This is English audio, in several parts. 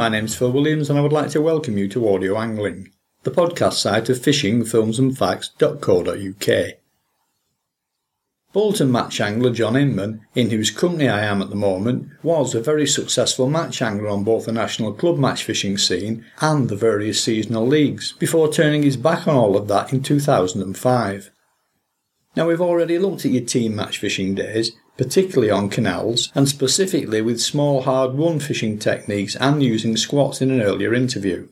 My name's Phil Williams and I would like to welcome you to Audio Angling, the podcast site of fishingfilmsandfacts.co.uk. Bolton match angler John Inman, in whose company I am at the moment, was a very successful match angler on both the national club match fishing scene and the various seasonal leagues, before turning his back on all of that in 2005. Now we've already looked at your team match fishing days, particularly on canals, and specifically with small hard won fishing techniques and using squats in an earlier interview.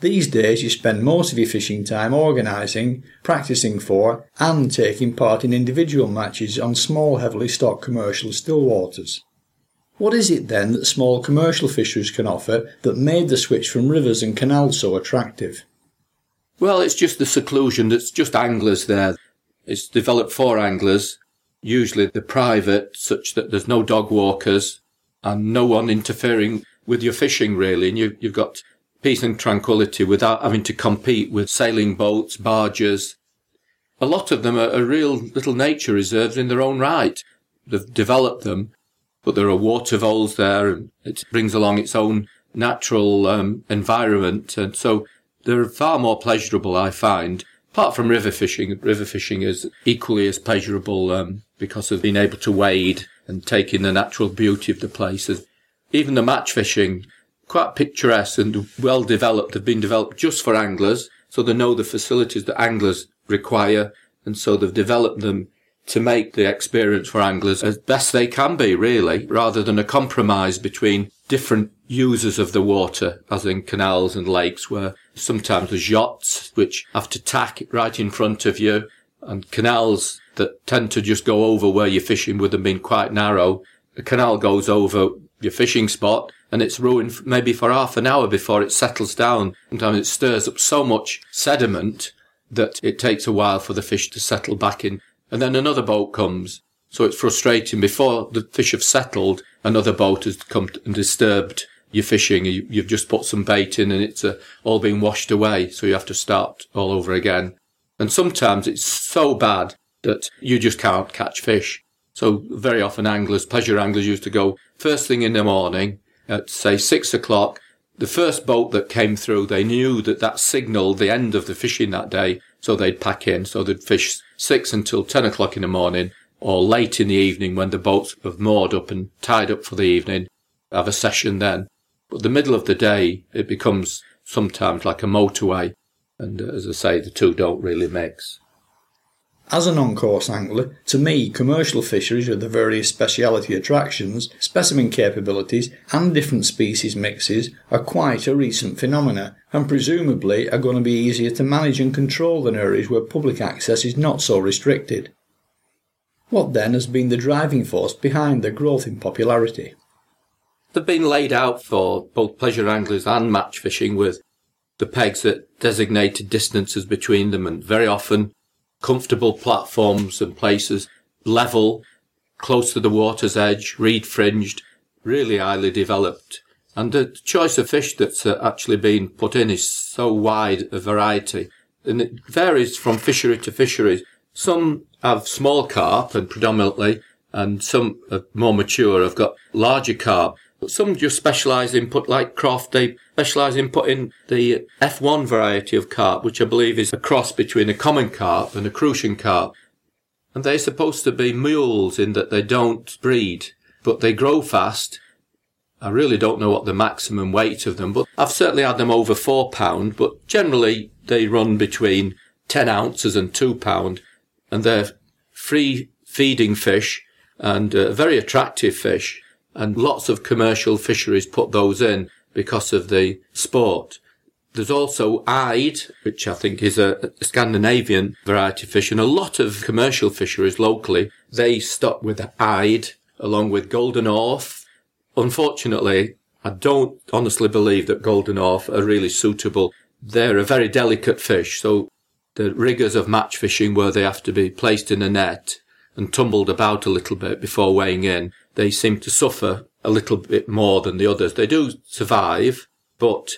These days you spend most of your fishing time organising, practising for, and taking part in individual matches on small heavily stocked commercial still waters. What is it then that small commercial fisheries can offer that made the switch from rivers and canals so attractive? Well, it's just the seclusion that's just anglers there. It's developed for anglers usually the private, such that there's no dog walkers and no one interfering with your fishing really. And you, you've got peace and tranquility without having to compete with sailing boats, barges. A lot of them are, are real little nature reserves in their own right. They've developed them, but there are water voles there and it brings along its own natural um, environment. And so they're far more pleasurable, I find, apart from river fishing, river fishing is equally as pleasurable um, because of being able to wade and take in the natural beauty of the places. Even the match fishing, quite picturesque and well developed, have been developed just for anglers, so they know the facilities that anglers require, and so they've developed them to make the experience for anglers as best they can be, really, rather than a compromise between different users of the water, as in canals and lakes, where sometimes there's yachts which have to tack right in front of you, and canals that tend to just go over where you're fishing with them being quite narrow. The canal goes over your fishing spot and it's ruined maybe for half an hour before it settles down. Sometimes it stirs up so much sediment that it takes a while for the fish to settle back in. And then another boat comes. So it's frustrating. Before the fish have settled, another boat has come and disturbed your fishing. You, have just put some bait in and it's uh, all been washed away. So you have to start all over again. And sometimes it's so bad that you just can't catch fish. So very often anglers, pleasure anglers used to go first thing in the morning at say six o'clock. The first boat that came through, they knew that that signalled the end of the fishing that day. So they'd pack in. So they'd fish six until 10 o'clock in the morning or late in the evening when the boats have moored up and tied up for the evening, have a session then. But the middle of the day, it becomes sometimes like a motorway. And uh, as I say, the two don't really mix. As a non-course angler, to me, commercial fisheries with the various speciality attractions, specimen capabilities, and different species mixes are quite a recent phenomena, and presumably are going to be easier to manage and control than areas where public access is not so restricted. What then has been the driving force behind their growth in popularity? They've been laid out for both pleasure anglers and match fishing with the pegs at designated distances between them and very often comfortable platforms and places, level, close to the water's edge, reed fringed, really highly developed. And the choice of fish that's uh, actually been put in is so wide a variety. And it varies from fishery to fishery. Some have small carp and predominantly, and some are more mature have got larger carp. But some just specialise in put like Croft, they specialise in putting the F1 variety of carp, which I believe is a cross between a common carp and a crucian carp. And they're supposed to be mules in that they don't breed, but they grow fast. I really don't know what the maximum weight of them, but I've certainly had them over four pound, but generally they run between 10 ounces and two pound and they're free feeding fish and uh, very attractive fish and lots of commercial fisheries put those in because of the sport. There's also Ide, which I think is a Scandinavian variety fish, and a lot of commercial fisheries locally, they stock with Ide along with golden orfe. Unfortunately, I don't honestly believe that golden orfe are really suitable. They're a very delicate fish, so the rigours of match fishing where they have to be placed in a net and tumbled about a little bit before weighing in, they seem to suffer a little bit more than the others. They do survive, but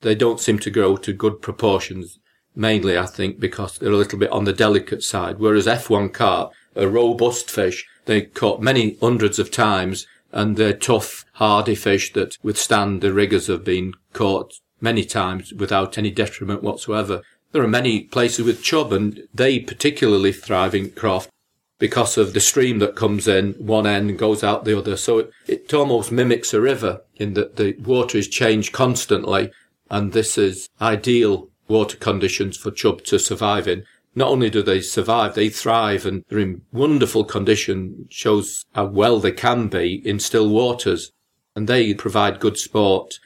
they don't seem to grow to good proportions. Mainly, I think, because they're a little bit on the delicate side. Whereas F1 carp, a robust fish, they caught many hundreds of times and they're tough hardy fish that withstand the rigours of being caught many times without any detriment whatsoever. There are many places with chub and they particularly thrive in Croft because of the stream that comes in one end and goes out the other. So it, it almost mimics a river in that the water is changed constantly and this is ideal water conditions for chub to survive in. Not only do they survive, they thrive and they're in wonderful condition, shows how well they can be in still waters. And they provide good sport.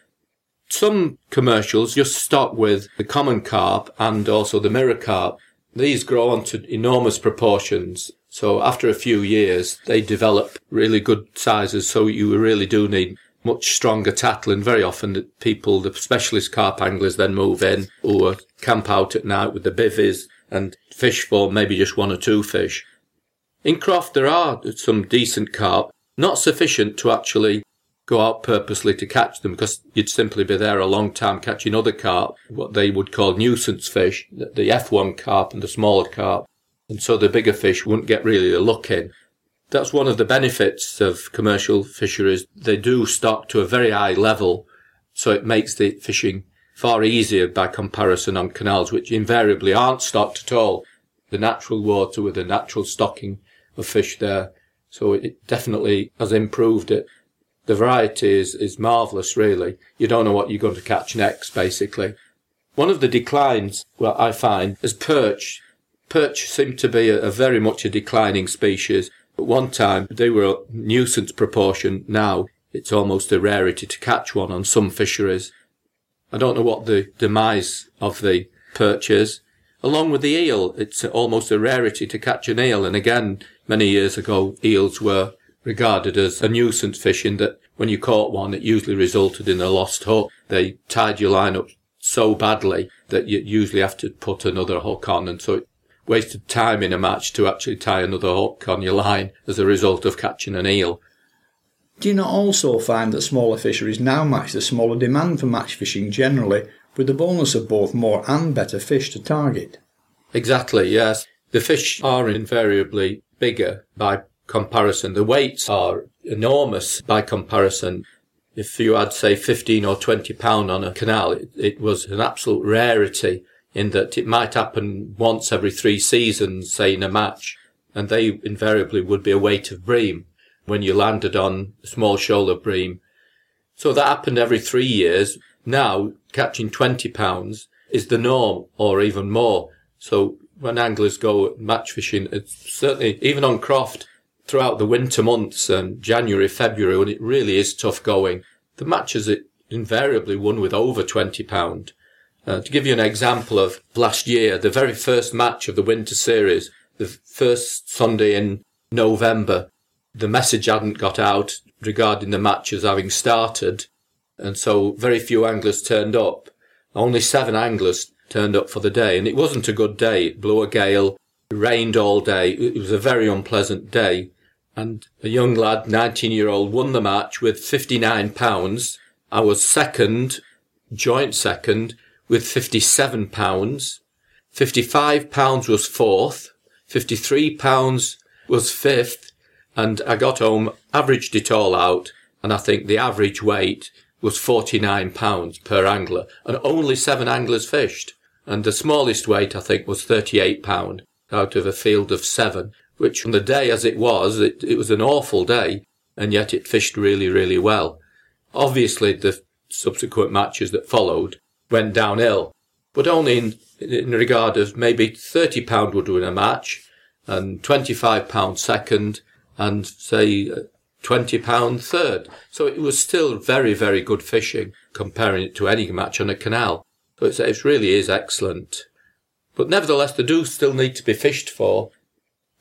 Some commercials just stop with the common carp and also the mirror carp. These grow on to enormous proportions. So after a few years, they develop really good sizes. So you really do need much stronger tackle. And very often the people, the specialist carp anglers then move in or camp out at night with the bivvies and fish for maybe just one or two fish. In Croft, there are some decent carp, not sufficient to actually go out purposely to catch them because you'd simply be there a long time catching other carp, what they would call nuisance fish, the F1 carp and the smaller carp. And so the bigger fish wouldn't get really a look in. That's one of the benefits of commercial fisheries. They do stock to a very high level, so it makes the fishing far easier by comparison on canals, which invariably aren't stocked at all. The natural water with the natural stocking of fish there. So it definitely has improved it. The variety is, is marvellous, really. You don't know what you're going to catch next, basically. One of the declines, well, I find, is perch. Perch seem to be a, a very much a declining species. At one time, they were a nuisance proportion. Now, it's almost a rarity to catch one on some fisheries. I don't know what the demise of the perch is. Along with the eel, it's almost a rarity to catch an eel. And again, many years ago, eels were regarded as a nuisance fish in that when you caught one, it usually resulted in a lost hook. They tied your line up so badly that you usually have to put another hook on. And so it wasted time in a match to actually tie another hook on your line as a result of catching an eel. Do you not also find that smaller fisheries now match the smaller demand for match fishing generally, with the bonus of both more and better fish to target? Exactly, yes. The fish are invariably bigger by comparison. The weights are enormous by comparison. If you had, say, 15 or 20 pound on a canal, it, it was an absolute rarity in that it might happen once every three seasons, say in a match, and they invariably would be a weight of bream when you landed on a small shoal of bream. So that happened every three years. Now catching 20 pounds is the norm or even more. So when anglers go match fishing, it's certainly even on Croft throughout the winter months and January, February, when it really is tough going, the matches it invariably won with over 20 pound. Uh, to give you an example of last year, the very first match of the winter series, the first Sunday in November, the message hadn't got out regarding the matches having started, and so very few anglers turned up. Only seven anglers turned up for the day, and it wasn't a good day. It blew a gale, it rained all day. It was a very unpleasant day. And a young lad, 19 year old, won the match with 59 pounds. I was second, joint second, with 57 pounds. 55 pounds was fourth. 53 pounds was fifth and I got home, averaged it all out, and I think the average weight was 49 pounds per angler, and only seven anglers fished. And the smallest weight, I think, was 38 pound out of a field of seven, which on the day as it was, it, it was an awful day, and yet it fished really, really well. Obviously, the subsequent matches that followed went downhill, but only in, in regard of maybe 30 pound would win a match, and 25 pound second, and say uh, twenty pound third. So it was still very, very good fishing comparing it to any match on a canal. So it's, it really is excellent. But nevertheless, they do still need to be fished for.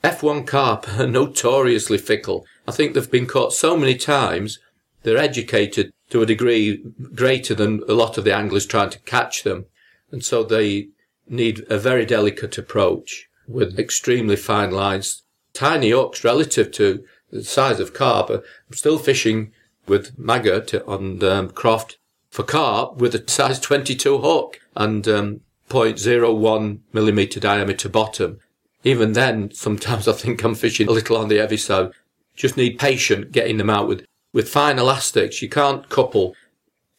F1 carp are notoriously fickle. I think they've been caught so many times, they're educated to a degree greater than a lot of the anglers trying to catch them. And so they need a very delicate approach with extremely fine lines tiny hooks relative to the size of carp. I'm still fishing with maggot on um, Croft for carp with a size 22 hook and um, 0.01 millimeter diameter bottom. Even then, sometimes I think I'm fishing a little on the heavy side. Just need patience getting them out with with fine elastics, you can't couple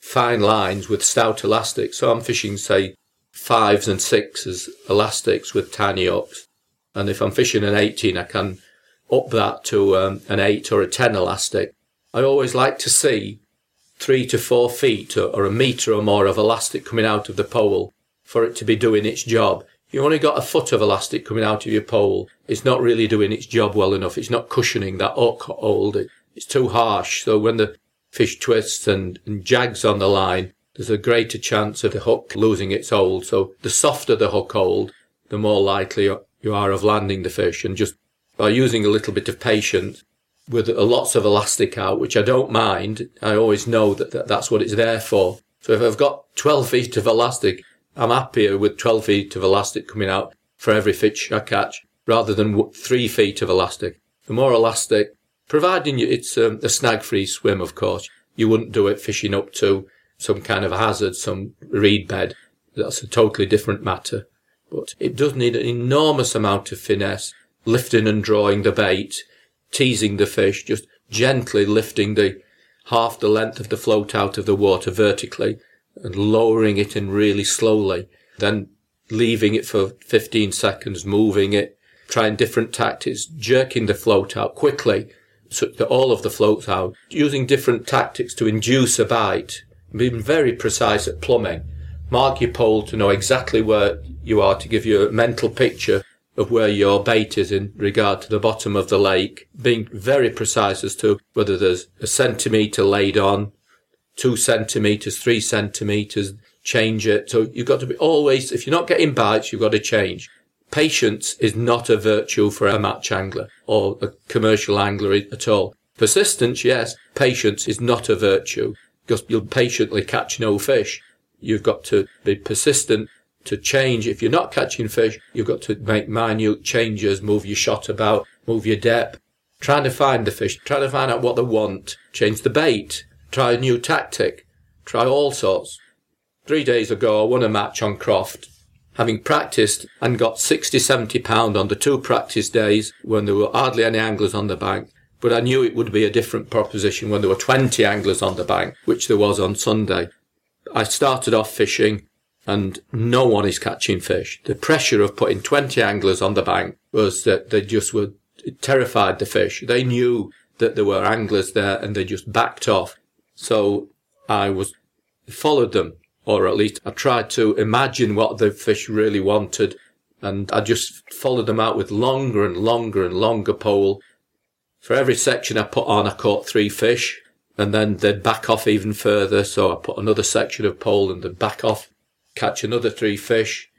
fine lines with stout elastics. So I'm fishing, say, fives and sixes elastics with tiny ups. And if I'm fishing an 18, I can up that to um, an 8 or a 10 elastic. I always like to see three to four feet or, or a metre or more of elastic coming out of the pole for it to be doing its job. You've only got a foot of elastic coming out of your pole, it's not really doing its job well enough. It's not cushioning that hook hold. It's too harsh. So when the fish twists and, and jags on the line, there's a greater chance of the hook losing its hold. So the softer the hook hold, the more likely you are of landing the fish. And just by using a little bit of patience with lots of elastic out, which I don't mind, I always know that, that that's what it's there for. So if I've got 12 feet of elastic, I'm happier with 12 feet of elastic coming out for every fish I catch rather than three feet of elastic. The more elastic, providing it's um, a snag free swim, of course, you wouldn't do it fishing up to some kind of hazard, some reed bed. That's a totally different matter. But it does need an enormous amount of finesse, lifting and drawing the bait, teasing the fish, just gently lifting the half the length of the float out of the water vertically and lowering it in really slowly, then leaving it for 15 seconds, moving it, trying different tactics, jerking the float out quickly so that all of the floats out, using different tactics to induce a bite, being very precise at plumbing. Mark your pole to know exactly where you are to give you a mental picture of where your bait is in regard to the bottom of the lake, being very precise as to whether there's a centimetre laid on, two centimetres, three centimetres, change it. So you've got to be always, if you're not getting bites, you've got to change. Patience is not a virtue for a match angler or a commercial angler at all. Persistence, yes. Patience is not a virtue because you'll patiently catch no fish. You've got to be persistent to change. If you're not catching fish, you've got to make minute changes, move your shot about, move your depth, trying to find the fish, trying to find out what they want, change the bait, try a new tactic, try all sorts. Three days ago, I won a match on Croft, having practiced and got 60, 70 pound on the two practice days when there were hardly any anglers on the bank. But I knew it would be a different proposition when there were 20 anglers on the bank, which there was on Sunday. I started off fishing and no one is catching fish. The pressure of putting 20 anglers on the bank was that they just were terrified the fish. They knew that there were anglers there and they just backed off. So I was followed them, or at least I tried to imagine what the fish really wanted. And I just followed them out with longer and longer and longer pole for every section I put on, I caught three fish and then they'd back off even further. So I put another section of pole and they'd back off, catch another three fish.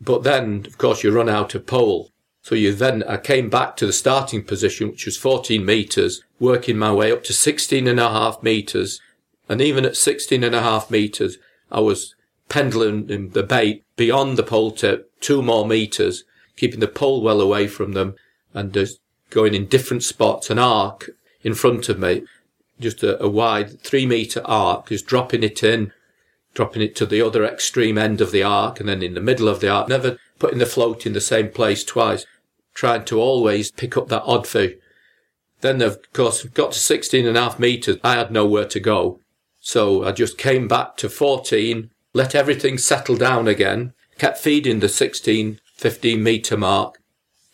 But then, of course, you run out of pole. So you then, I came back to the starting position, which was 14 meters, working my way up to 16 and a half meters. And even at 16 and a half meters, I was pendling the bait beyond the pole tip, two more meters, keeping the pole well away from them. And there's going in different spots, an arc in front of me, just a, a wide three meter arc, just dropping it in, dropping it to the other extreme end of the arc and then in the middle of the arc, never putting the float in the same place twice, trying to always pick up that odd fish. Then, of course, got to 16 and a half meters. I had nowhere to go. So I just came back to 14, let everything settle down again, kept feeding the 16, 15 meter mark,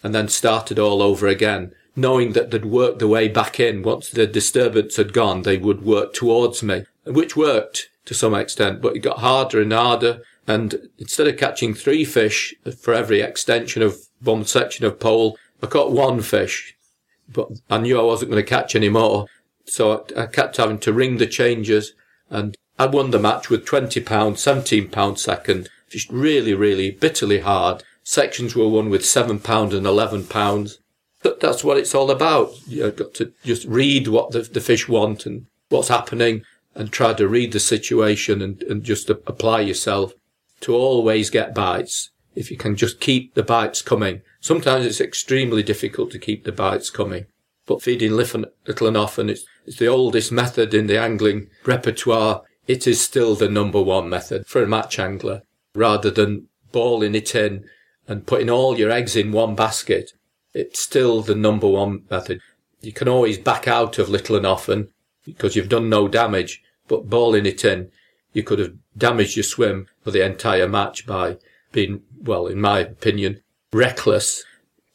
and then started all over again, knowing that they'd work their way back in. Once the disturbance had gone, they would work towards me, which worked to some extent, but it got harder and harder. And instead of catching three fish for every extension of one section of pole, I caught one fish, but I knew I wasn't going to catch any more. So I, kept having to ring the changers and I won the match with 20 pounds, 17 pounds second, fished really, really bitterly hard sections were won with seven pound and eleven pounds. But that's what it's all about. You've got to just read what the, the fish want and what's happening and try to read the situation and, and just apply yourself to always get bites. If you can just keep the bites coming. Sometimes it's extremely difficult to keep the bites coming. But feeding little and often, it's, it's the oldest method in the angling repertoire. It is still the number one method for a match angler rather than balling it in and putting all your eggs in one basket, it's still the number one method. You can always back out of little and often because you've done no damage. But balling it in, you could have damaged your swim for the entire match by being, well, in my opinion, reckless.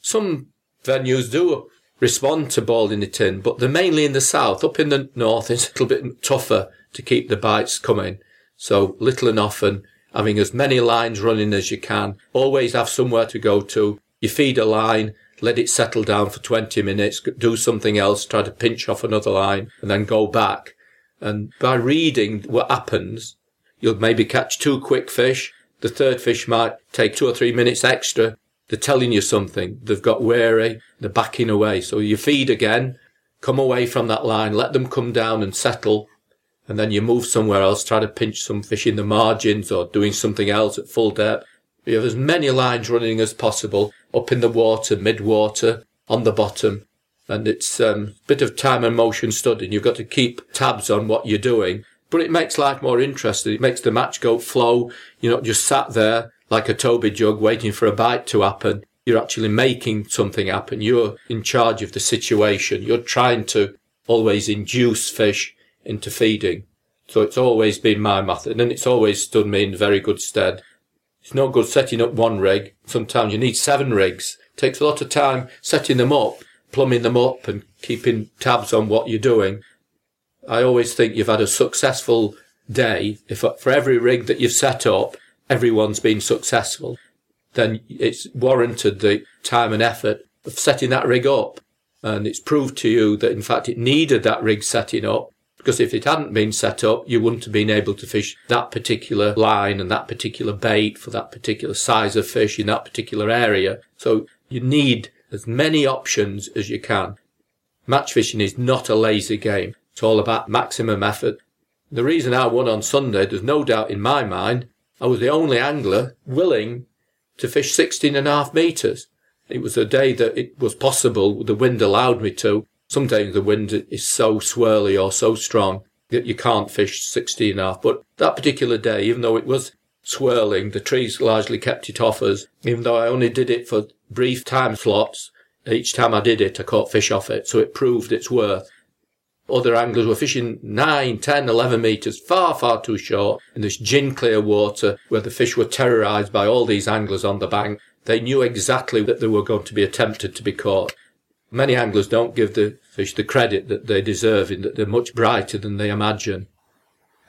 Some venues do respond to balling it in, but they're mainly in the south. Up in the north, it's a little bit tougher to keep the bites coming. So little and often, having as many lines running as you can. Always have somewhere to go to. You feed a line, let it settle down for 20 minutes, do something else, try to pinch off another line, and then go back. And by reading what happens, you'll maybe catch two quick fish. The third fish might take two or three minutes extra. They're telling you something. They've got wary. They're backing away. So you feed again, come away from that line, let them come down and settle. And then you move somewhere else, try to pinch some fish in the margins or doing something else at full depth. You have as many lines running as possible up in the water, mid water, on the bottom. And it's um, a bit of time and motion studying. You've got to keep tabs on what you're doing, but it makes life more interesting. It makes the match go flow. You're not just sat there like a Toby jug waiting for a bite to happen. You're actually making something happen. You're in charge of the situation. You're trying to always induce fish into feeding. So it's always been my method and it's always stood me in very good stead. It's no good setting up one rig. Sometimes you need seven rigs. It takes a lot of time setting them up, plumbing them up and keeping tabs on what you're doing. I always think you've had a successful day. If for every rig that you've set up, everyone's been successful, then it's warranted the time and effort of setting that rig up. And it's proved to you that in fact it needed that rig setting up because if it hadn't been set up, you wouldn't have been able to fish that particular line and that particular bait for that particular size of fish in that particular area. So you need as many options as you can. Match fishing is not a lazy game. It's all about maximum effort. The reason I won on Sunday, there's no doubt in my mind, I was the only angler willing to fish 16 and a half metres. It was a day that it was possible, the wind allowed me to, Sometimes the wind is so swirly or so strong that you can't fish 16 and a half. But that particular day, even though it was swirling, the trees largely kept it off us. Even though I only did it for brief time slots, each time I did it, I caught fish off it. So it proved its worth. Other anglers were fishing 9, 10, 11 metres, far, far too short in this gin clear water where the fish were terrorised by all these anglers on the bank. They knew exactly that they were going to be attempted to be caught many anglers don't give the fish the credit that they deserve in that they're much brighter than they imagine.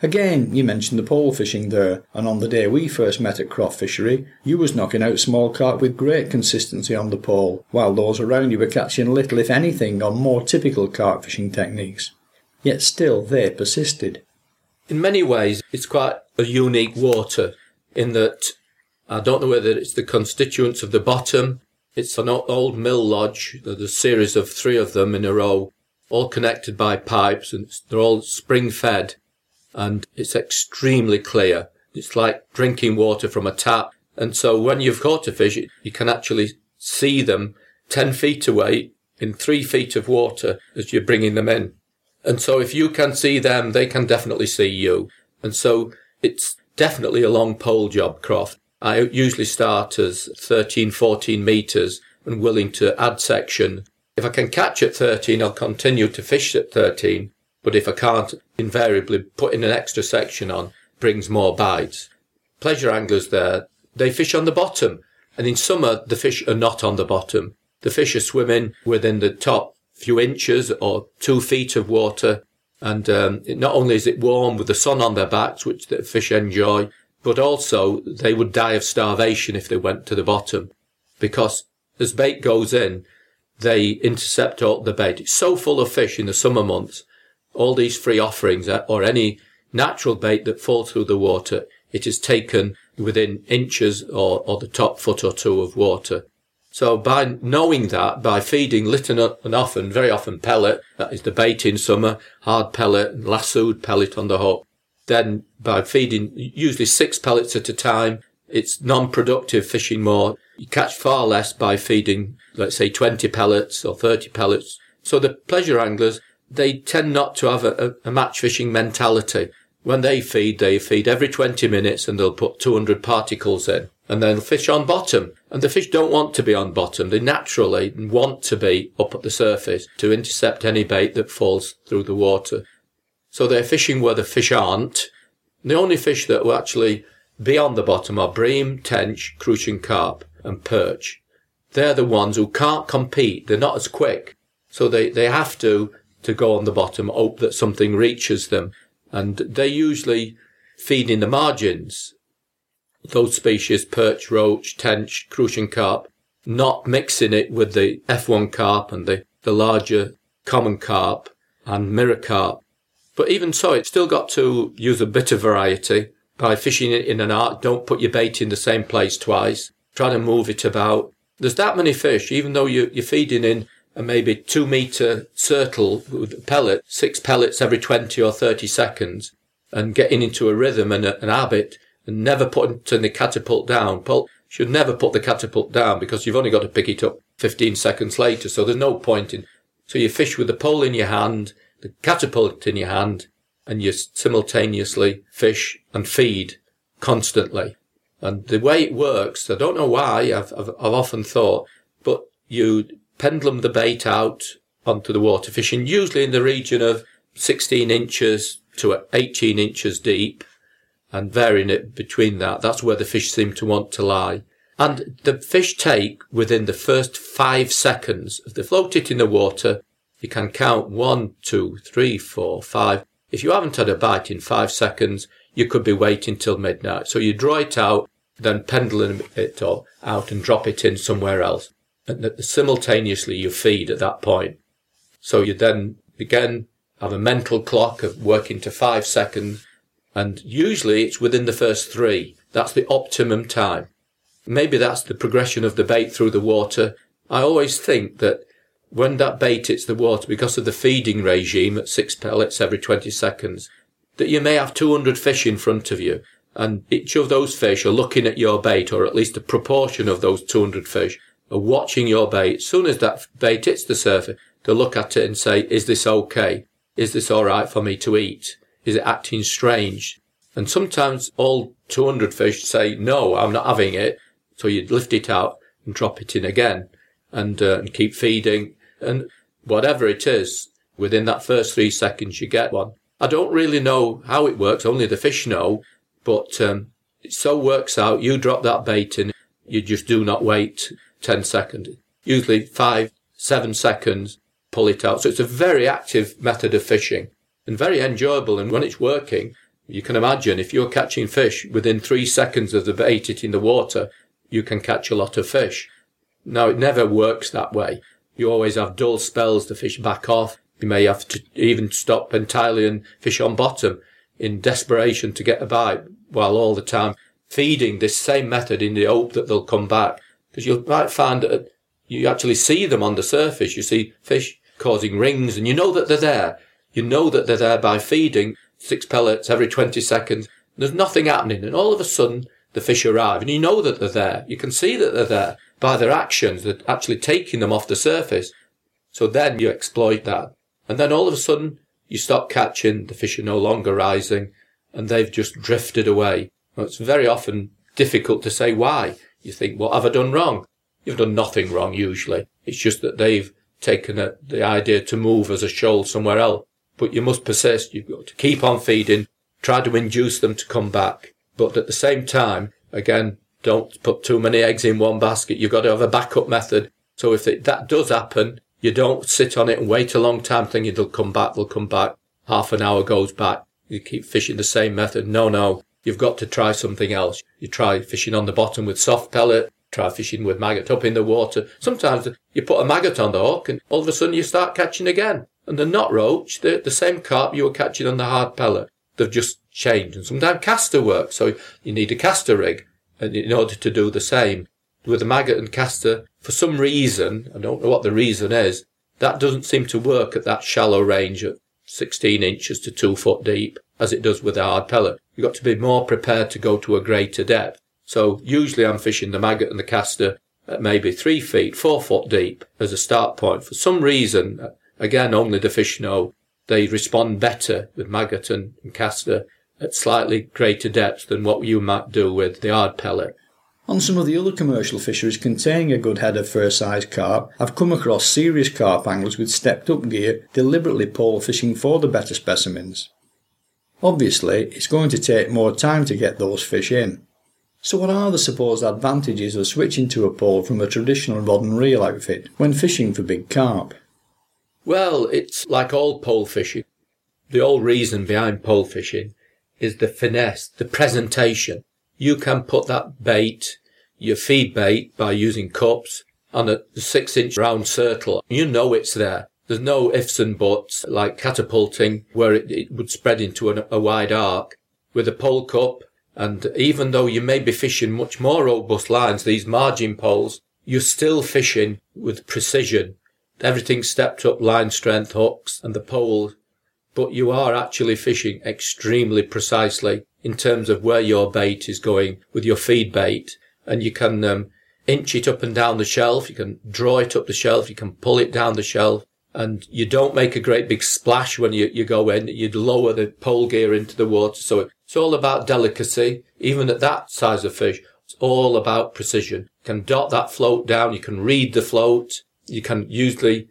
Again, you mentioned the pole fishing there, and on the day we first met at Croft Fishery, you was knocking out small carp with great consistency on the pole, while those around you were catching little, if anything, on more typical carp fishing techniques. Yet still they persisted. In many ways, it's quite a unique water in that I don't know whether it's the constituents of the bottom it's an old mill lodge. There's a series of three of them in a row, all connected by pipes, and they're all spring fed. And it's extremely clear. It's like drinking water from a tap. And so when you've caught a fish, you can actually see them 10 feet away in three feet of water as you're bringing them in. And so if you can see them, they can definitely see you. And so it's definitely a long pole job, Croft. I usually start as 13, 14 meters and willing to add section. If I can catch at 13, I'll continue to fish at 13. But if I can't, invariably putting an extra section on brings more bites. Pleasure anglers there, they fish on the bottom. And in summer, the fish are not on the bottom. The fish are swimming within the top few inches or two feet of water. And um, not only is it warm with the sun on their backs, which the fish enjoy, but also they would die of starvation if they went to the bottom because as bait goes in, they intercept all the bait. It's so full of fish in the summer months. All these free offerings or any natural bait that falls through the water, it is taken within inches or, or the top foot or two of water. So by knowing that, by feeding little and often, very often pellet, that is the bait in summer, hard pellet, and lassoed pellet on the hook, then by feeding usually six pellets at a time, it's non-productive fishing more. You catch far less by feeding, let's say 20 pellets or 30 pellets. So the pleasure anglers, they tend not to have a, a, match fishing mentality. When they feed, they feed every 20 minutes and they'll put 200 particles in and then fish on bottom. And the fish don't want to be on bottom. They naturally want to be up at the surface to intercept any bait that falls through the water. So they're fishing where the fish aren't. The only fish that will actually be on the bottom are bream, tench, crucian carp and perch. They're the ones who can't compete. They're not as quick. So they, they have to, to go on the bottom, hope that something reaches them. And they usually feed in the margins. Those species, perch, roach, tench, crucian carp, not mixing it with the F1 carp and the, the larger common carp and mirror carp. But even so, it's still got to use a bit of variety by fishing it in an arc. Don't put your bait in the same place twice. Try to move it about. There's that many fish, even though you, you're feeding in a maybe two meter circle with a pellet, six pellets every 20 or 30 seconds and getting into a rhythm and a, an habit and never putting the catapult down. Paul should never put the catapult down because you've only got to pick it up 15 seconds later. So there's no point in. So you fish with the pole in your hand, the catapult in your hand, and you simultaneously fish and feed constantly. And the way it works, I don't know why, I've, I've, I've often thought, but you pendulum the bait out onto the water fishing, usually in the region of 16 inches to 18 inches deep and varying it between that. That's where the fish seem to want to lie. And the fish take within the first five seconds, if they float it in the water, you can count one, two, three, four, five. If you haven't had a bite in five seconds, you could be waiting till midnight. So you draw it out, then pendulum it out and drop it in somewhere else. And that simultaneously you feed at that point. So you then again have a mental clock of working to five seconds. And usually it's within the first three. That's the optimum time. Maybe that's the progression of the bait through the water. I always think that when that bait hits the water, because of the feeding regime at six pellets every 20 seconds, that you may have 200 fish in front of you. And each of those fish are looking at your bait, or at least a proportion of those 200 fish are watching your bait. As soon as that bait hits the surface, they'll look at it and say, is this okay? Is this all right for me to eat? Is it acting strange? And sometimes all 200 fish say, no, I'm not having it. So you lift it out and drop it in again and, uh, and keep feeding. And whatever it is, within that first three seconds, you get one. I don't really know how it works. Only the fish know, but, um, it so works out. You drop that bait in. You just do not wait 10 seconds. Usually five, seven seconds pull it out. So it's a very active method of fishing and very enjoyable. And when it's working, you can imagine if you're catching fish within three seconds of the bait hitting the water, you can catch a lot of fish. Now it never works that way. You always have dull spells, the fish back off. You may have to even stop entirely and fish on bottom in desperation to get a bite while all the time feeding this same method in the hope that they'll come back. Because you might find that you actually see them on the surface. You see fish causing rings and you know that they're there. You know that they're there by feeding six pellets every 20 seconds. There's nothing happening. And all of a sudden the fish arrive and you know that they're there. You can see that they're there by their actions. They're actually taking them off the surface. So then you exploit that. And then all of a sudden you stop catching. The fish are no longer rising and they've just drifted away. Well, it's very often difficult to say why. You think, what have I done wrong? You've done nothing wrong usually. It's just that they've taken a, the idea to move as a shoal somewhere else. But you must persist. You've got to keep on feeding, try to induce them to come back. But at the same time, again, don't put too many eggs in one basket. You've got to have a backup method. So if it, that does happen, you don't sit on it and wait a long time thinking they'll come back, they'll come back. Half an hour goes back. You keep fishing the same method. No, no. You've got to try something else. You try fishing on the bottom with soft pellet, try fishing with maggot up in the water. Sometimes you put a maggot on the hook and all of a sudden you start catching again. And the knot roach, the, the same carp you were catching on the hard pellet, they've just changed. And sometimes caster works. So you need a caster rig in order to do the same. With the maggot and caster, for some reason, I don't know what the reason is, that doesn't seem to work at that shallow range of 16 inches to 2 foot deep as it does with a hard pellet. You've got to be more prepared to go to a greater depth. So usually I'm fishing the maggot and the caster at maybe three feet, four foot deep as a start point. For some reason, again, only the fish know, they respond better with maggot and, and caster at slightly greater depth than what you might do with the hard pellet. On some of the other commercial fisheries containing a good head of first size carp, I've come across serious carp anglers with stepped up gear deliberately pole fishing for the better specimens. Obviously, it's going to take more time to get those fish in. So what are the supposed advantages of switching to a pole from a traditional rod and reel outfit when fishing for big carp? Well, it's like all pole fishing. The whole reason behind pole fishing is the finesse, the presentation. You can put that bait, your feed bait, by using cups on a six inch round circle. You know it's there. There's no ifs and buts like catapulting where it, it would spread into a, a wide arc. With a pole cup, and even though you may be fishing much more robust lines, these margin poles, you're still fishing with precision. Everything's stepped up line strength, hooks and the pole, but you are actually fishing extremely precisely in terms of where your bait is going with your feed bait. And you can um, inch it up and down the shelf. You can draw it up the shelf. You can pull it down the shelf and you don't make a great big splash when you, you go in. You'd lower the pole gear into the water. So it's all about delicacy. Even at that size of fish, it's all about precision. You can dot that float down. You can read the float. You can usually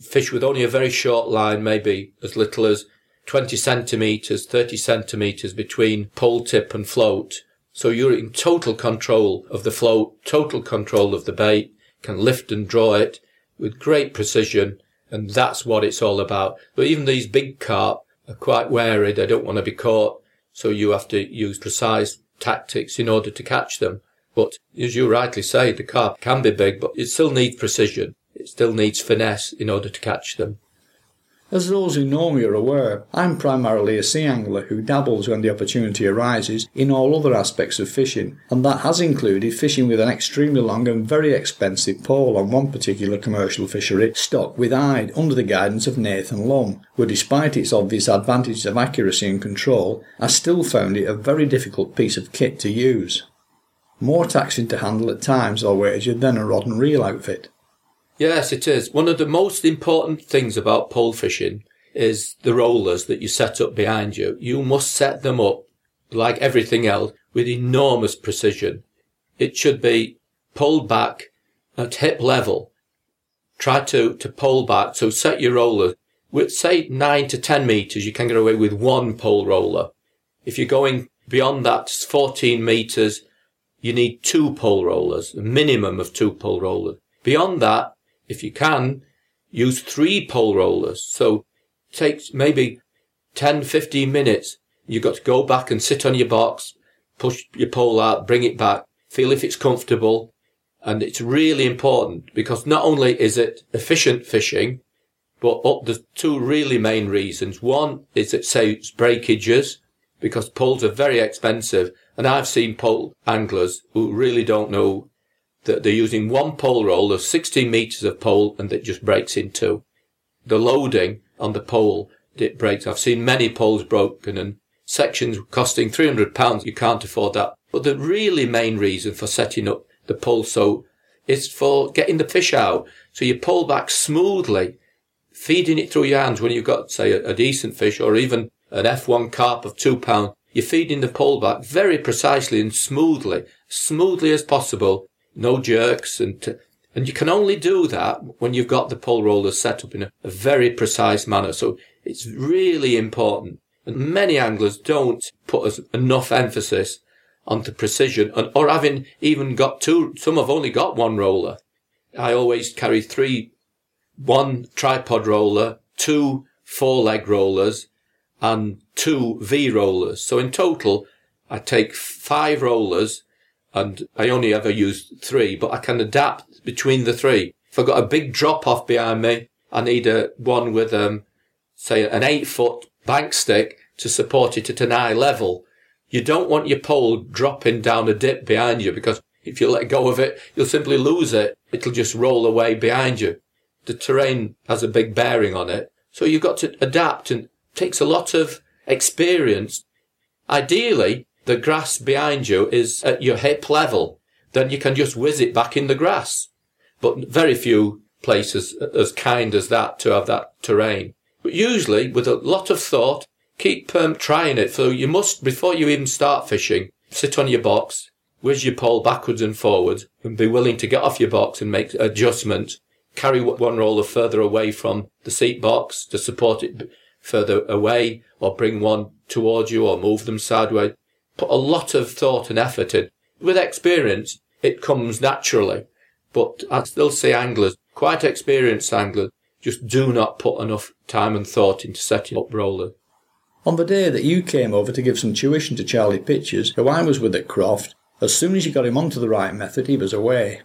fish with only a very short line, maybe as little as 20 centimeters, 30 centimeters between pole tip and float. So you're in total control of the float, total control of the bait, can lift and draw it with great precision and that's what it's all about. But even these big carp are quite wary. They don't want to be caught. So you have to use precise tactics in order to catch them. But as you rightly say, the carp can be big, but it still needs precision. It still needs finesse in order to catch them. As those who know me are aware, I'm primarily a sea angler who dabbles when the opportunity arises in all other aspects of fishing, and that has included fishing with an extremely long and very expensive pole on one particular commercial fishery stocked with hide under the guidance of Nathan Lum, who despite its obvious advantages of accuracy and control, I still found it a very difficult piece of kit to use. More taxing to handle at times, wager, than a rod and reel outfit. Yes, it is. One of the most important things about pole fishing is the rollers that you set up behind you. You must set them up, like everything else, with enormous precision. It should be pulled back at hip level. Try to, to pull back. So set your roller with say nine to 10 meters. You can get away with one pole roller. If you're going beyond that 14 meters, you need two pole rollers, a minimum of two pole rollers. Beyond that, if you can, use three pole rollers. So take maybe 10, 15 minutes. You've got to go back and sit on your box, push your pole out, bring it back, feel if it's comfortable. And it's really important because not only is it efficient fishing, but up the two really main reasons. One is it saves breakages because poles are very expensive. And I've seen pole anglers who really don't know that they're using one pole roll, of 16 meters of pole, and it just breaks in two. The loading on the pole, it breaks. I've seen many poles broken and sections costing 300 pounds. You can't afford that. But the really main reason for setting up the pole so is for getting the fish out. So you pull back smoothly, feeding it through your hands when you've got, say, a, a decent fish or even an F1 carp of two pounds. You're feeding the pole back very precisely and smoothly, smoothly as possible no jerks, and and you can only do that when you've got the pole rollers set up in a, a very precise manner. So it's really important. And many anglers don't put enough emphasis onto precision and, or having even got two, some have only got one roller. I always carry three, one tripod roller, two four leg rollers and two V rollers. So in total, I take five rollers and I only ever use three, but I can adapt between the three. If I've got a big drop off behind me, I need a one with, um, say an eight foot bank stick to support it at an eye level. You don't want your pole dropping down a dip behind you because if you let go of it, you'll simply lose it. It'll just roll away behind you. The terrain has a big bearing on it. So you've got to adapt and it takes a lot of experience. Ideally, the grass behind you is at your hip level, then you can just whiz it back in the grass. But very few places as kind as that to have that terrain. But usually, with a lot of thought, keep um, trying it. So you must, before you even start fishing, sit on your box, whiz your pole backwards and forwards, and be willing to get off your box and make adjustments. Carry one roller further away from the seat box to support it further away or bring one towards you or move them sideways. Put a lot of thought and effort in. With experience, it comes naturally. But I still see anglers, quite experienced anglers, just do not put enough time and thought into setting up rollers. On the day that you came over to give some tuition to Charlie Pitchers, who I was with at Croft, as soon as you got him onto the right method, he was away.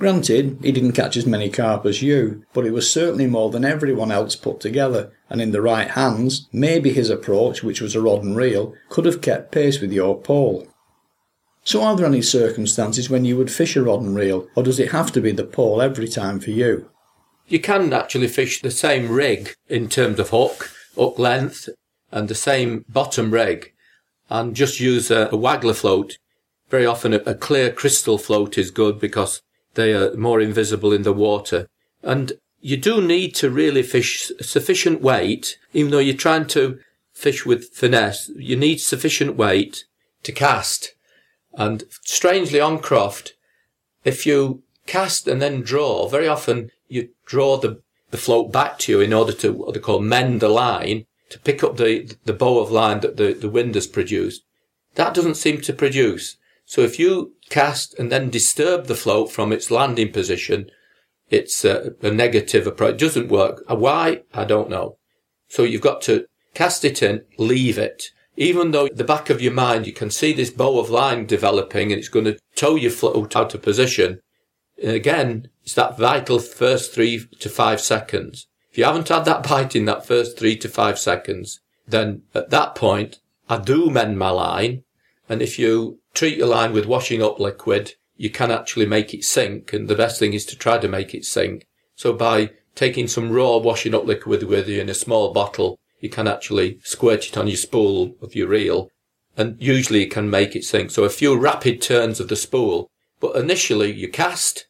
Granted, he didn't catch as many carp as you, but it was certainly more than everyone else put together, and in the right hands, maybe his approach, which was a rod and reel, could have kept pace with your pole. So are there any circumstances when you would fish a rod and reel, or does it have to be the pole every time for you? You can actually fish the same rig in terms of hook, hook length, and the same bottom rig and just use a, a waggler float. Very often a, a clear crystal float is good because they are more invisible in the water. And you do need to really fish sufficient weight, even though you're trying to fish with finesse, you need sufficient weight to cast. And strangely on Croft, if you cast and then draw, very often you draw the, the float back to you in order to what they call mend the line to pick up the, the bow of line that the, the wind has produced. That doesn't seem to produce. So if you cast and then disturb the float from its landing position, it's a, a negative approach. It doesn't work. Uh, why? I don't know. So you've got to cast it in, leave it. Even though the back of your mind, you can see this bow of line developing and it's going to tow your float out of position. And again, it's that vital first three to five seconds. If you haven't had that bite in that first three to five seconds, then at that point, I do mend my line. And if you treat your line with washing up liquid, you can actually make it sink. And the best thing is to try to make it sink. So by taking some raw washing up liquid with you in a small bottle, you can actually squirt it on your spool of your reel. And usually you can make it sink. So a few rapid turns of the spool. But initially you cast,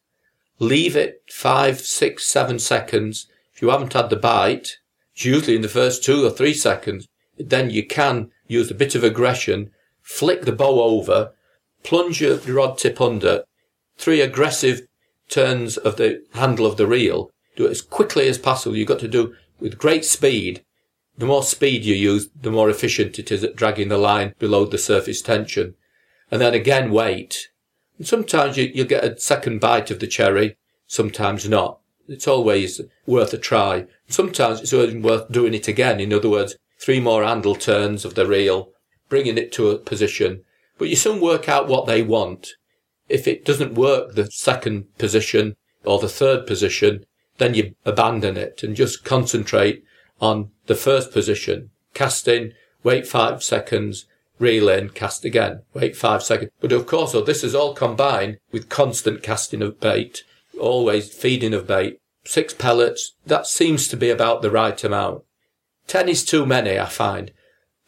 leave it five, six, seven seconds if you haven't had the bite, it's usually in the first two or three seconds, then you can use a bit of aggression, flick the bow over, plunge your rod tip under, three aggressive turns of the handle of the reel. Do it as quickly as possible. You've got to do with great speed. The more speed you use, the more efficient it is at dragging the line below the surface tension. And then again, wait. And sometimes you, you'll get a second bite of the cherry, sometimes not it's always worth a try. Sometimes it's worth doing it again. In other words, three more handle turns of the reel, bringing it to a position. But you soon work out what they want. If it doesn't work, the second position or the third position, then you abandon it and just concentrate on the first position. Cast in, wait five seconds, reel in, cast again, wait five seconds. But of course, this is all combined with constant casting of bait, always feeding of bait, six pellets, that seems to be about the right amount. 10 is too many, I find.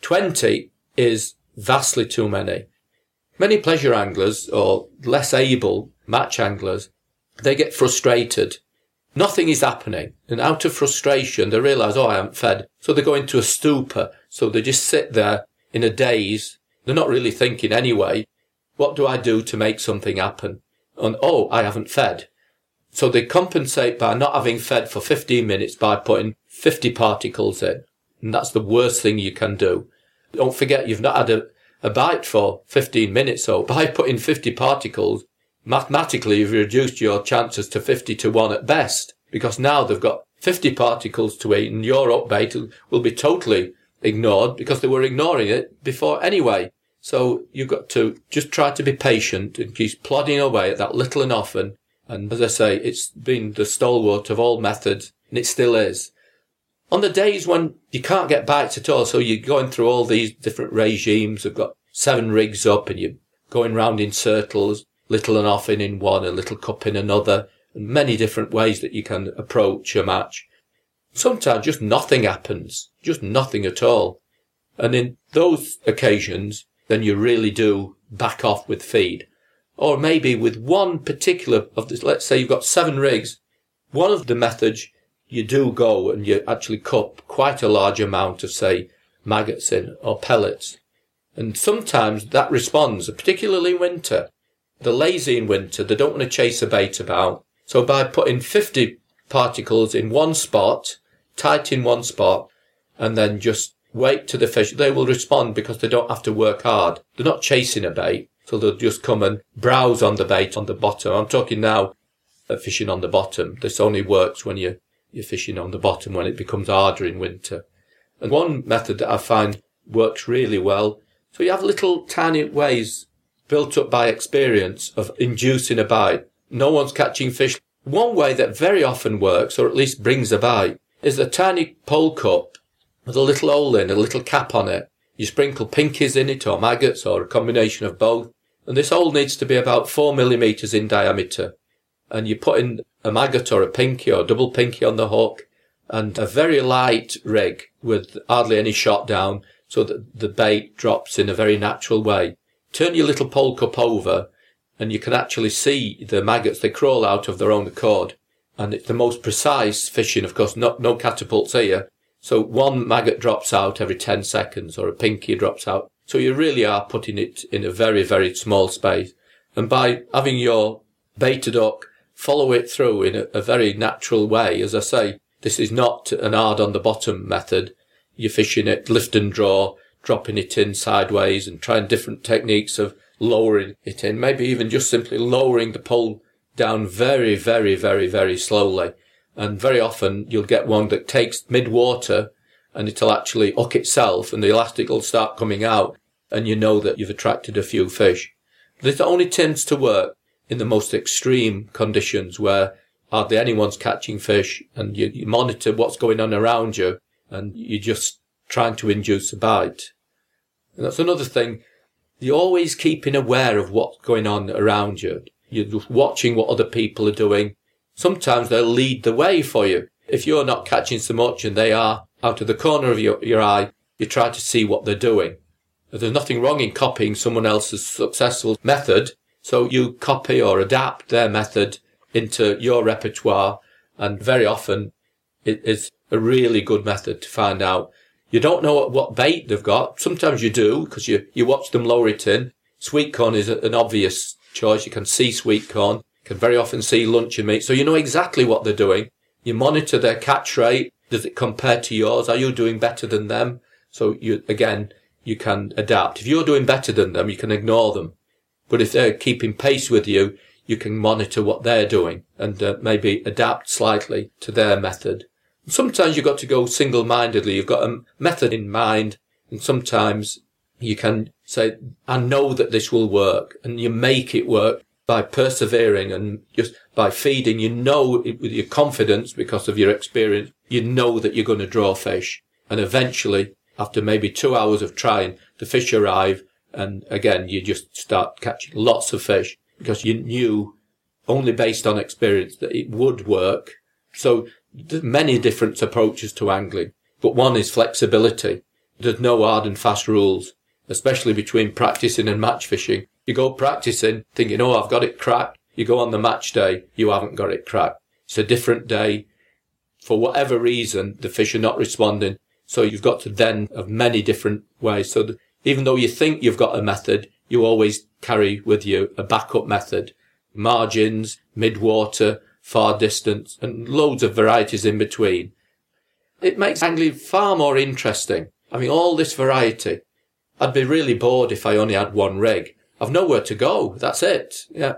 20 is vastly too many. Many pleasure anglers or less able match anglers, they get frustrated. Nothing is happening. And out of frustration, they realize, oh, I haven't fed. So they go into a stupor. So they just sit there in a daze. They're not really thinking anyway. What do I do to make something happen? And oh, I haven't fed. So they compensate by not having fed for 15 minutes by putting 50 particles in. And that's the worst thing you can do. Don't forget you've not had a, a bite for 15 minutes. So by putting 50 particles, mathematically you've reduced your chances to 50 to 1 at best. Because now they've got 50 particles to eat and your upbait will be totally ignored because they were ignoring it before anyway. So you've got to just try to be patient and keep plodding away at that little and often and as I say, it's been the stalwart of all methods, and it still is. On the days when you can't get bites at all, so you're going through all these different regimes, you've got seven rigs up and you're going round in circles, little and often in one, a little cup in another, and many different ways that you can approach a match. Sometimes just nothing happens, just nothing at all. And in those occasions, then you really do back off with feed or maybe with one particular of this, let's say you've got seven rigs, one of the methods you do go and you actually cut quite a large amount of, say, maggots in or pellets. And sometimes that responds, particularly in winter. They're lazy in winter. They don't want to chase a bait about. So by putting 50 particles in one spot, tight in one spot, and then just wait to the fish. They will respond because they don't have to work hard. They're not chasing a bait. So they'll just come and browse on the bait on the bottom. I'm talking now fishing on the bottom. This only works when you, you're fishing on the bottom when it becomes harder in winter. And one method that I find works really well. So you have little tiny ways built up by experience of inducing a bite. No one's catching fish. One way that very often works, or at least brings a bite, is a tiny pole cup with a little hole in, a little cap on it. You sprinkle pinkies in it or maggots or a combination of both. And this hole needs to be about four millimeters in diameter. And you put in a maggot or a pinky or a double pinky on the hook and a very light rig with hardly any shot down so that the bait drops in a very natural way. Turn your little pole cup over and you can actually see the maggots. They crawl out of their own accord. And it's the most precise fishing, of course, not, no catapults here. So one maggot drops out every 10 seconds or a pinky drops out. So you really are putting it in a very, very small space. And by having your baited hook follow it through in a, a very natural way, as I say, this is not an hard on the bottom method. You're fishing it lift and draw, dropping it in sideways and trying different techniques of lowering it in, maybe even just simply lowering the pole down very, very, very, very slowly. And very often you'll get one that takes mid water and it'll actually hook itself and the elastic will start coming out and you know that you've attracted a few fish. This only tends to work in the most extreme conditions where hardly anyone's catching fish and you, you monitor what's going on around you and you're just trying to induce a bite. And that's another thing. You're always keeping aware of what's going on around you. You're just watching what other people are doing. Sometimes they'll lead the way for you. If you're not catching so much and they are out of the corner of your, your eye, you try to see what they're doing. There's nothing wrong in copying someone else's successful method. So you copy or adapt their method into your repertoire. And very often it is a really good method to find out. You don't know what bait they've got. Sometimes you do because you, you watch them lower it in. Sweet corn is an obvious choice. You can see sweet corn. You can very often see luncheon meat. So you know exactly what they're doing. You monitor their catch rate. Does it compare to yours? Are you doing better than them? So you, again, you can adapt. If you're doing better than them, you can ignore them. But if they're keeping pace with you, you can monitor what they're doing and uh, maybe adapt slightly to their method. Sometimes you've got to go single-mindedly. You've got a method in mind and sometimes you can say, I know that this will work and you make it work by persevering and just by feeding. You know with your confidence because of your experience, you know that you're going to draw fish and eventually after maybe two hours of trying, the fish arrive and again, you just start catching lots of fish because you knew only based on experience that it would work. So there's many different approaches to angling, but one is flexibility. There's no hard and fast rules, especially between practicing and match fishing. You go practicing thinking, oh, I've got it cracked. You go on the match day, you haven't got it cracked. It's a different day. For whatever reason, the fish are not responding. So you've got to then have many different ways. So that even though you think you've got a method, you always carry with you a backup method, margins, mid-water, far distance, and loads of varieties in between. It makes angling far more interesting. I mean, all this variety. I'd be really bored if I only had one rig. I've nowhere to go. That's it. Yeah.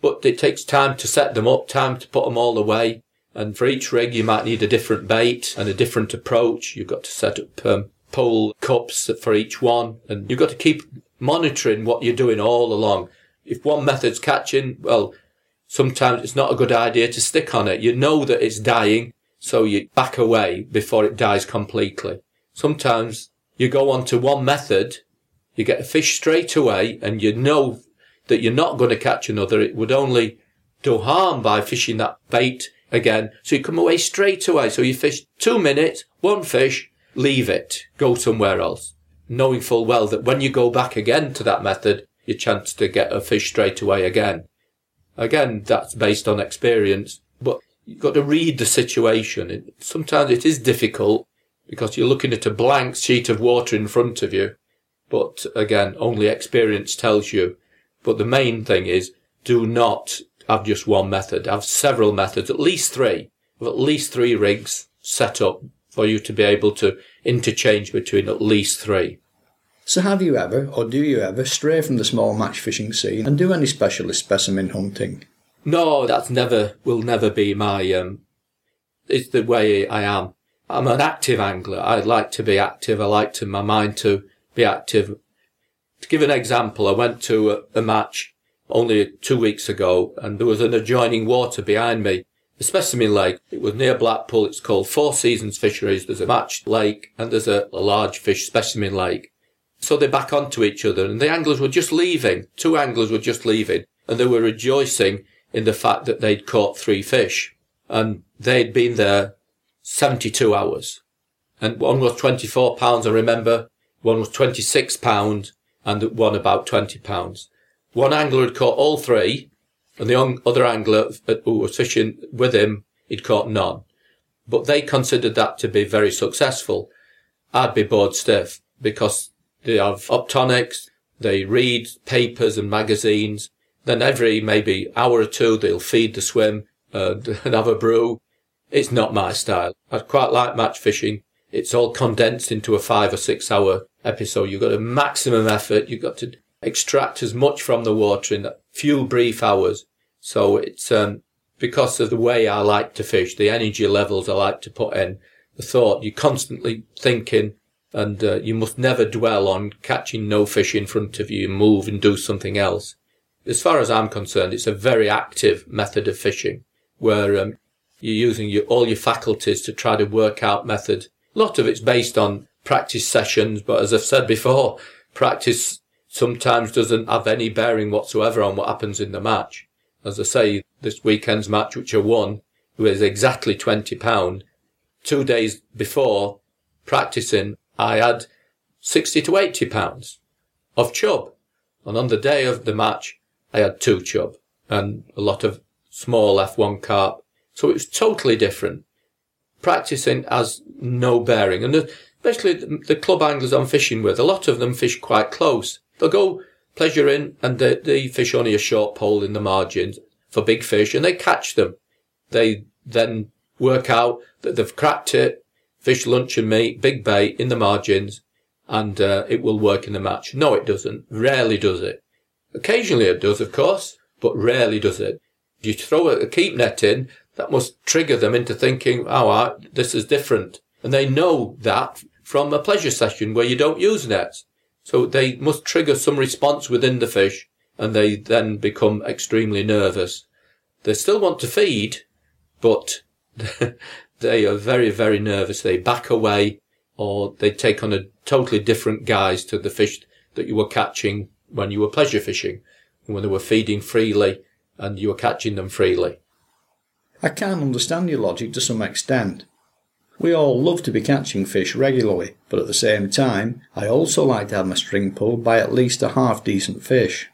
But it takes time to set them up, time to put them all away. And for each rig, you might need a different bait and a different approach. You've got to set up um, pole cups for each one. And you've got to keep monitoring what you're doing all along. If one method's catching, well, sometimes it's not a good idea to stick on it. You know that it's dying, so you back away before it dies completely. Sometimes you go on to one method, you get a fish straight away, and you know that you're not going to catch another. It would only do harm by fishing that bait again. So you come away straight away. So you fish two minutes, one fish, leave it, go somewhere else, knowing full well that when you go back again to that method, your chance to get a fish straight away again. Again, that's based on experience, but you've got to read the situation. sometimes it is difficult because you're looking at a blank sheet of water in front of you. But again, only experience tells you. But the main thing is do not have just one method. Have several methods, at least three, with at least three rigs set up for you to be able to interchange between at least three. So have you ever, or do you ever, stray from the small match fishing scene and do any specialist specimen hunting? No, that's never, will never be my, um, it's the way I am. I'm an active angler. I like to be active. I like to, my mind to be active. To give an example, I went to a, a match only two weeks ago and there was an adjoining water behind me the specimen lake. It was near Blackpool. It's called Four Seasons Fisheries. There's a match lake and there's a, a, large fish specimen lake. So they back onto each other and the anglers were just leaving. Two anglers were just leaving and they were rejoicing in the fact that they'd caught three fish and they'd been there 72 hours. And one was 24 pounds, I remember. One was 26 pounds and one about 20 pounds. One angler had caught all three and the other angler uh, who was fishing with him, he'd caught none. But they considered that to be very successful. I'd be bored stiff because they have optonics, they read papers and magazines. Then every maybe hour or two, they'll feed the swim uh, and, and have a brew. It's not my style. I quite like match fishing. It's all condensed into a five or six hour episode. You've got a maximum effort. You've got to extract as much from the water in that few brief hours. So it's um, because of the way I like to fish, the energy levels I like to put in, the thought you're constantly thinking, and uh, you must never dwell on catching no fish in front of you. Move and do something else. As far as I'm concerned, it's a very active method of fishing where um, you're using your, all your faculties to try to work out method. A lot of it's based on practice sessions, but as I've said before, practice sometimes doesn't have any bearing whatsoever on what happens in the match. As I say, this weekend's match, which I won, was exactly £20. Two days before practicing, I had 60 to 80 pounds of chub. And on the day of the match, I had two chub and a lot of small F1 carp. So it was totally different. Practicing has no bearing. And especially the club anglers I'm fishing with, a lot of them fish quite close. They'll go pleasure in and they fish only a short pole in the margins for big fish and they catch them. They then work out that they've cracked it, fish luncheon meat, big bait in the margins, and uh, it will work in the match. No, it doesn't. Rarely does it. Occasionally it does, of course, but rarely does it. You throw a keep net in, that must trigger them into thinking, oh, this is different. And they know that from a pleasure session where you don't use nets. So they must trigger some response within the fish and they then become extremely nervous. They still want to feed, but they are very, very nervous. They back away or they take on a totally different guise to the fish that you were catching when you were pleasure fishing, when they were feeding freely and you were catching them freely. I can understand your logic to some extent, we all love to be catching fish regularly, but at the same time, I also like to have my string pulled by at least a half decent fish.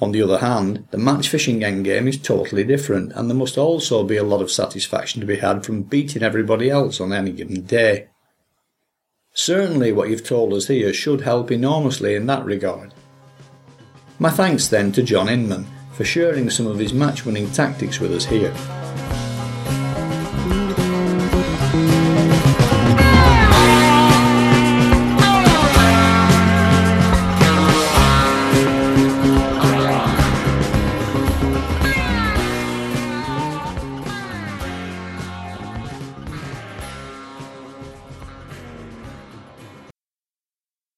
On the other hand, the match fishing endgame is totally different, and there must also be a lot of satisfaction to be had from beating everybody else on any given day. Certainly, what you've told us here should help enormously in that regard. My thanks then to John Inman for sharing some of his match winning tactics with us here.